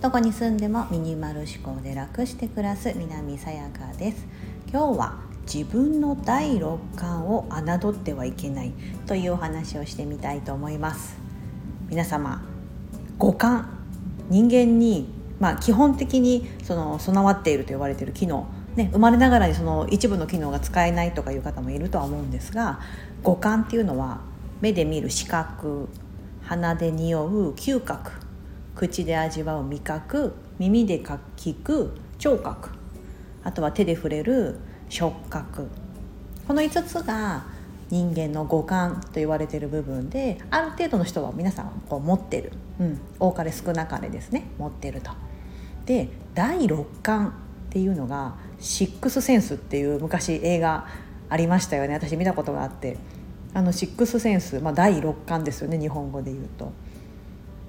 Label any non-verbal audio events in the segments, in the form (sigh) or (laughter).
どこに住んでもミニマル思考で楽して暮らす南さやかです。今日は自分の第六感を侮ってはいけないというお話をしてみたいと思います。皆様五感。人間にまあ基本的にその備わっていると言われている機能。ね、生まれながらにその一部の機能が使えないとかいう方もいるとは思うんですが五感っていうのは目で見る視覚鼻で匂う嗅覚口で味わう味覚耳で聞く聴覚あとは手で触れる触覚。この5つが人間の五感と言われている部分である程度の人は皆さんこう持ってる、うん、多かれ少なかれですね。持ってると。で第六感っていうのが「シックスセンス」っていう昔映画ありましたよね。私見たことがあって。あのシックスセンス、まあ、第六感ですよね日本語で言うと。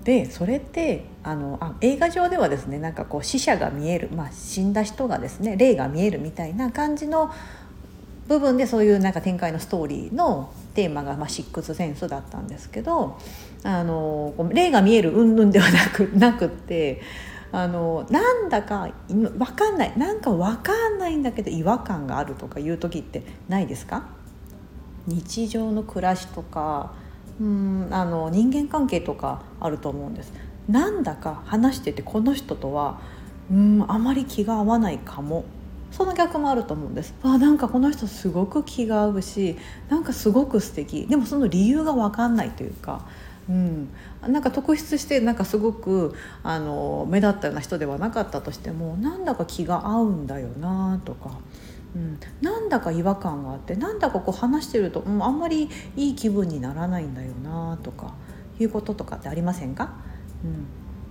でそれってあのあ映画上ではですねなんかこう死者が見える、まあ、死んだ人がですね霊が見えるみたいな感じの部分でそういうなんか展開のストーリーのテーマが、まあ、シックスセンスだったんですけどあの霊が見える云々ではなく (laughs) なくってあのなんだか分かんないなんか分かんないんだけど違和感があるとかいう時ってないですか？日常の暮らしとかうんあの人間関係とかあると思うんです。なんだか話しててこの人とはうんあまり気が合わないかも。その逆もあると思うんです。あなんかこの人すごく気が合うしなんかすごく素敵。でもその理由が分かんないというかうん、なんか特筆してなんかすごくあの目立ったような人ではなかったとしてもなんだか気が合うんだよなとか、うん、なんだか違和感があってなんだかこう話してると、う、あんまりいい気分にならないんだよなとかいうこととかってありませんか、うん。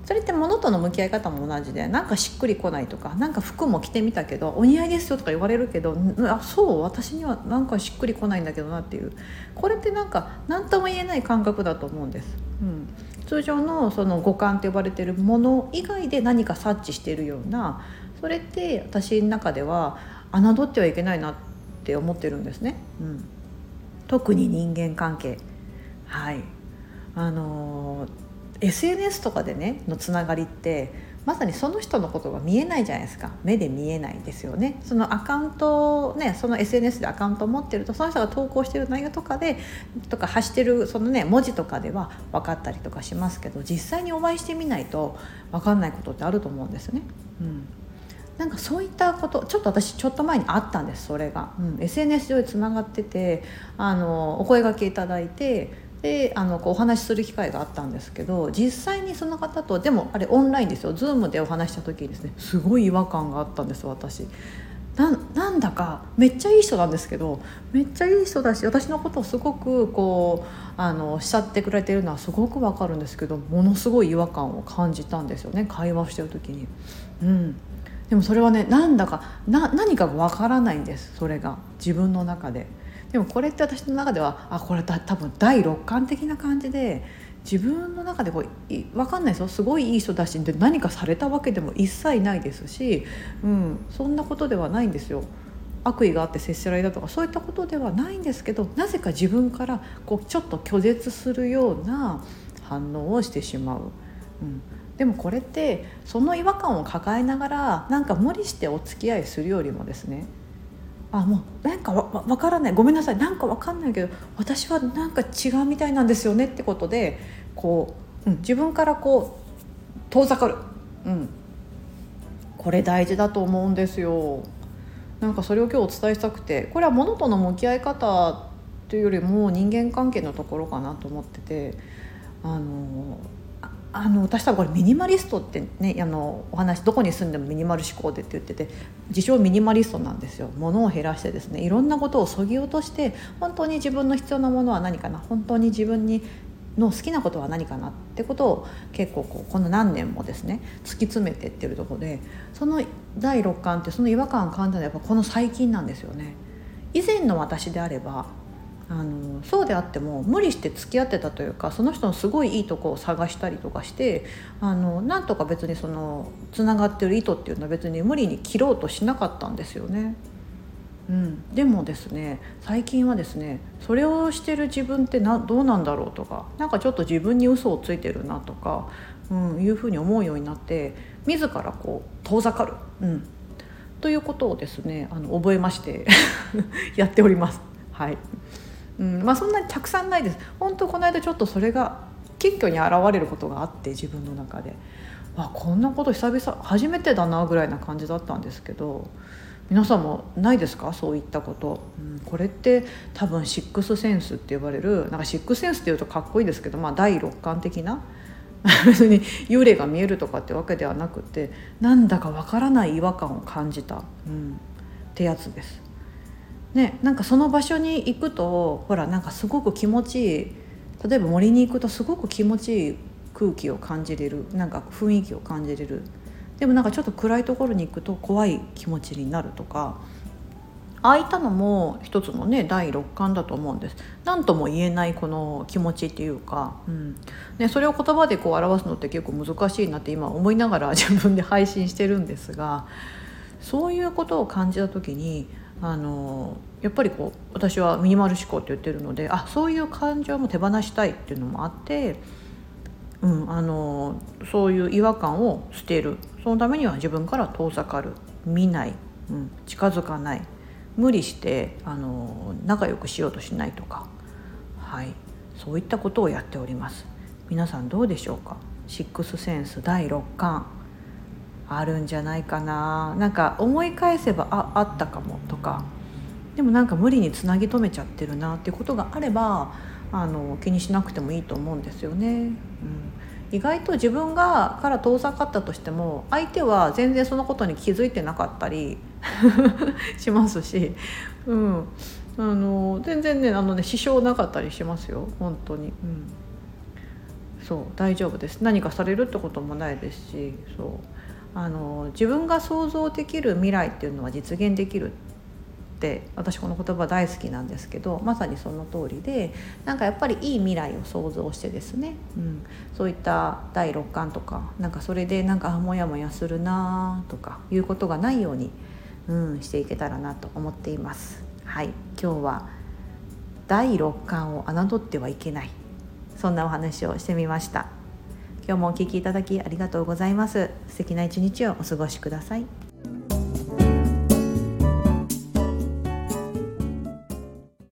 それって物との向き合い方も同じでなんかしっくりこないとかなんか服も着てみたけどお似合いですよとか言われるけどあそう私にはなんかしっくりこないんだけどなっていう。これってなんか何とも言えない感覚だと思うんです。うん、通常のその五感と呼ばれてるもの以外で何か察知してるようなそれって私の中では侮ってはいけないなって思ってるんですね。うん、特に人間関係。はい。あの SNS とかでねのつながりってまさにその人のことが見えないじゃないですか。目で見えないですよね。そのアカウントねその SNS でアカウントを持ってるとその人が投稿してる内容とかでとか発してるそのね文字とかでは分かったりとかしますけど実際にお会いしてみないと分かんないことってあると思うんですね。うん。なんかそういったことちょっと私ちょっと前にあったんですそれが、うん、SNS 上でつながっててあのお声がけいただいてであのこうお話しする機会があったんですけど実際にその方とでもあれオンラインですよ Zoom でお話した時にですねすごい違和感があったんです私。なんだかめっちゃいい人なんですけどめっちゃいい人だし私のことをすごくこうあのおっしゃってくれてるのはすごくわかるんですけどものすごい違和感を感じたんですよね会話をしてる時に。うん、でもそれはねなんだかな何かがわからないんですそれが自分の中で。でもこれって私の中ではあこれ多分第六感的な感じで自分の中でこうい分かんないですよすごいいい人だしで何かされたわけでも一切ないですし、うん、そんなことではないんですよ。悪意があって接しられたとかそういったことではないんですけどなぜか自分からこうちょっと拒絶するような反応をしてしまう。うん、でもこれってその違和感を抱えながらなんか無理してお付き合いするよりもですねあもうなんかわ分からない。ごめんなさい。なんか分かんないけど私はなんか違うみたいなんですよねってことでこう、うん、自分からこう遠ざかる、うん、これ大事だと思うんですよ。なんかそれを今日お伝えしたくてこれは物との向き合い方というよりも人間関係のところかなと思っててあのあの私多分これミニマリストってねあのお話どこに住んでもミニマル思考でって言ってて自称ミニマリストなんですよ物を減らしてですねいろんなことをそぎ落として本当に自分の必要なものは何かな本当に自分にの好きなことは何かなってことを結構こうこの何年もですね突き詰めてってるとこでその第六感ってその違和感を感じたのはやっぱこの最近なんですよね。以前の私であればあのそうであっても無理して付き合ってたというかその人のすごいいいとこを探したりとかしてあのなんとか別にそのつながってる糸っていうのは別に無理に切ろうとしなかったんですよね。うん、でもですね最近はですねそれをしてる自分ってなどうなんだろうとか何かちょっと自分に嘘をついてるなとか、うん、いうふうに思うようになって自らこう遠ざかる、うん、ということをですねあの覚えまして (laughs) やっております。はいうんまあ、そんなにたくさんないです。本当この間ちょっとそれが謙虚に現れることがあって自分の中で。あこんなこと久々初めてだなぐらいな感じだったんですけど皆さんもないですか？そういったこと、うん、これって多分シックスセンスって呼ばれるなんかシックスセンスっていうとかっこいいですけど、まあ、第六感的な (laughs) 別に幽霊が見えるとかってわけではなくてなんだかわからない違和感を感じた、うん、ってやつです。ね、なんかその場所に行くとほらなんかすごく気持ちいい例えば森に行くとすごく気持ちいい空気を感じれるなんか雰囲気を感じれる。でもなんかちょっと暗いところに行くと怖い気持ちになるとかああいったのも一つのね第六感だと思うんです。何とも言えないこの気持ちっていうか、うん。ね、それを言葉でこう表すのって結構難しいなって今思いながら自分で配信してるんですがそういうことを感じた時にあのやっぱりこう私はミニマル思考って言ってるのであそういう感情も手放したいっていうのもあって、うん、あのそういう違和感を捨てる。そのためには自分から遠ざかる。見ない、うん、近づかない。無理してあの仲良くしようとしないとか、はい、そういったことをやっております。皆さんどうでしょうか？シックスセンス第6巻あるんじゃないかな。なんか思い返せばああったかもとか。でもなんか無理につなぎ止めちゃってるなっていうことがあればあの気にしなくてもいいと思うんですよね。うん。意外と自分がから遠ざかったとしても相手は全然そのことに気づいてなかったり (laughs) しますし、うん、あの全然ねあのね支障なかったりしますよ。本当に、うん、そう大丈夫です。何かされるってこともないですし。そう。あの自分が想像できる未来っていうのは実現できるって私この言葉大好きなんですけどまさにその通りでなんかやっぱりいい未来を想像してですね、うん、そういった第六感とかなんかそれでなんかモヤモヤするなとかいうことがないように、うん、していけたらなと思っています。はい。今日は第六感を侮ってはいけない。そんなお話をしてみました。今日もお聴きいただきありがとうございます。素敵な一日をお過ごしください。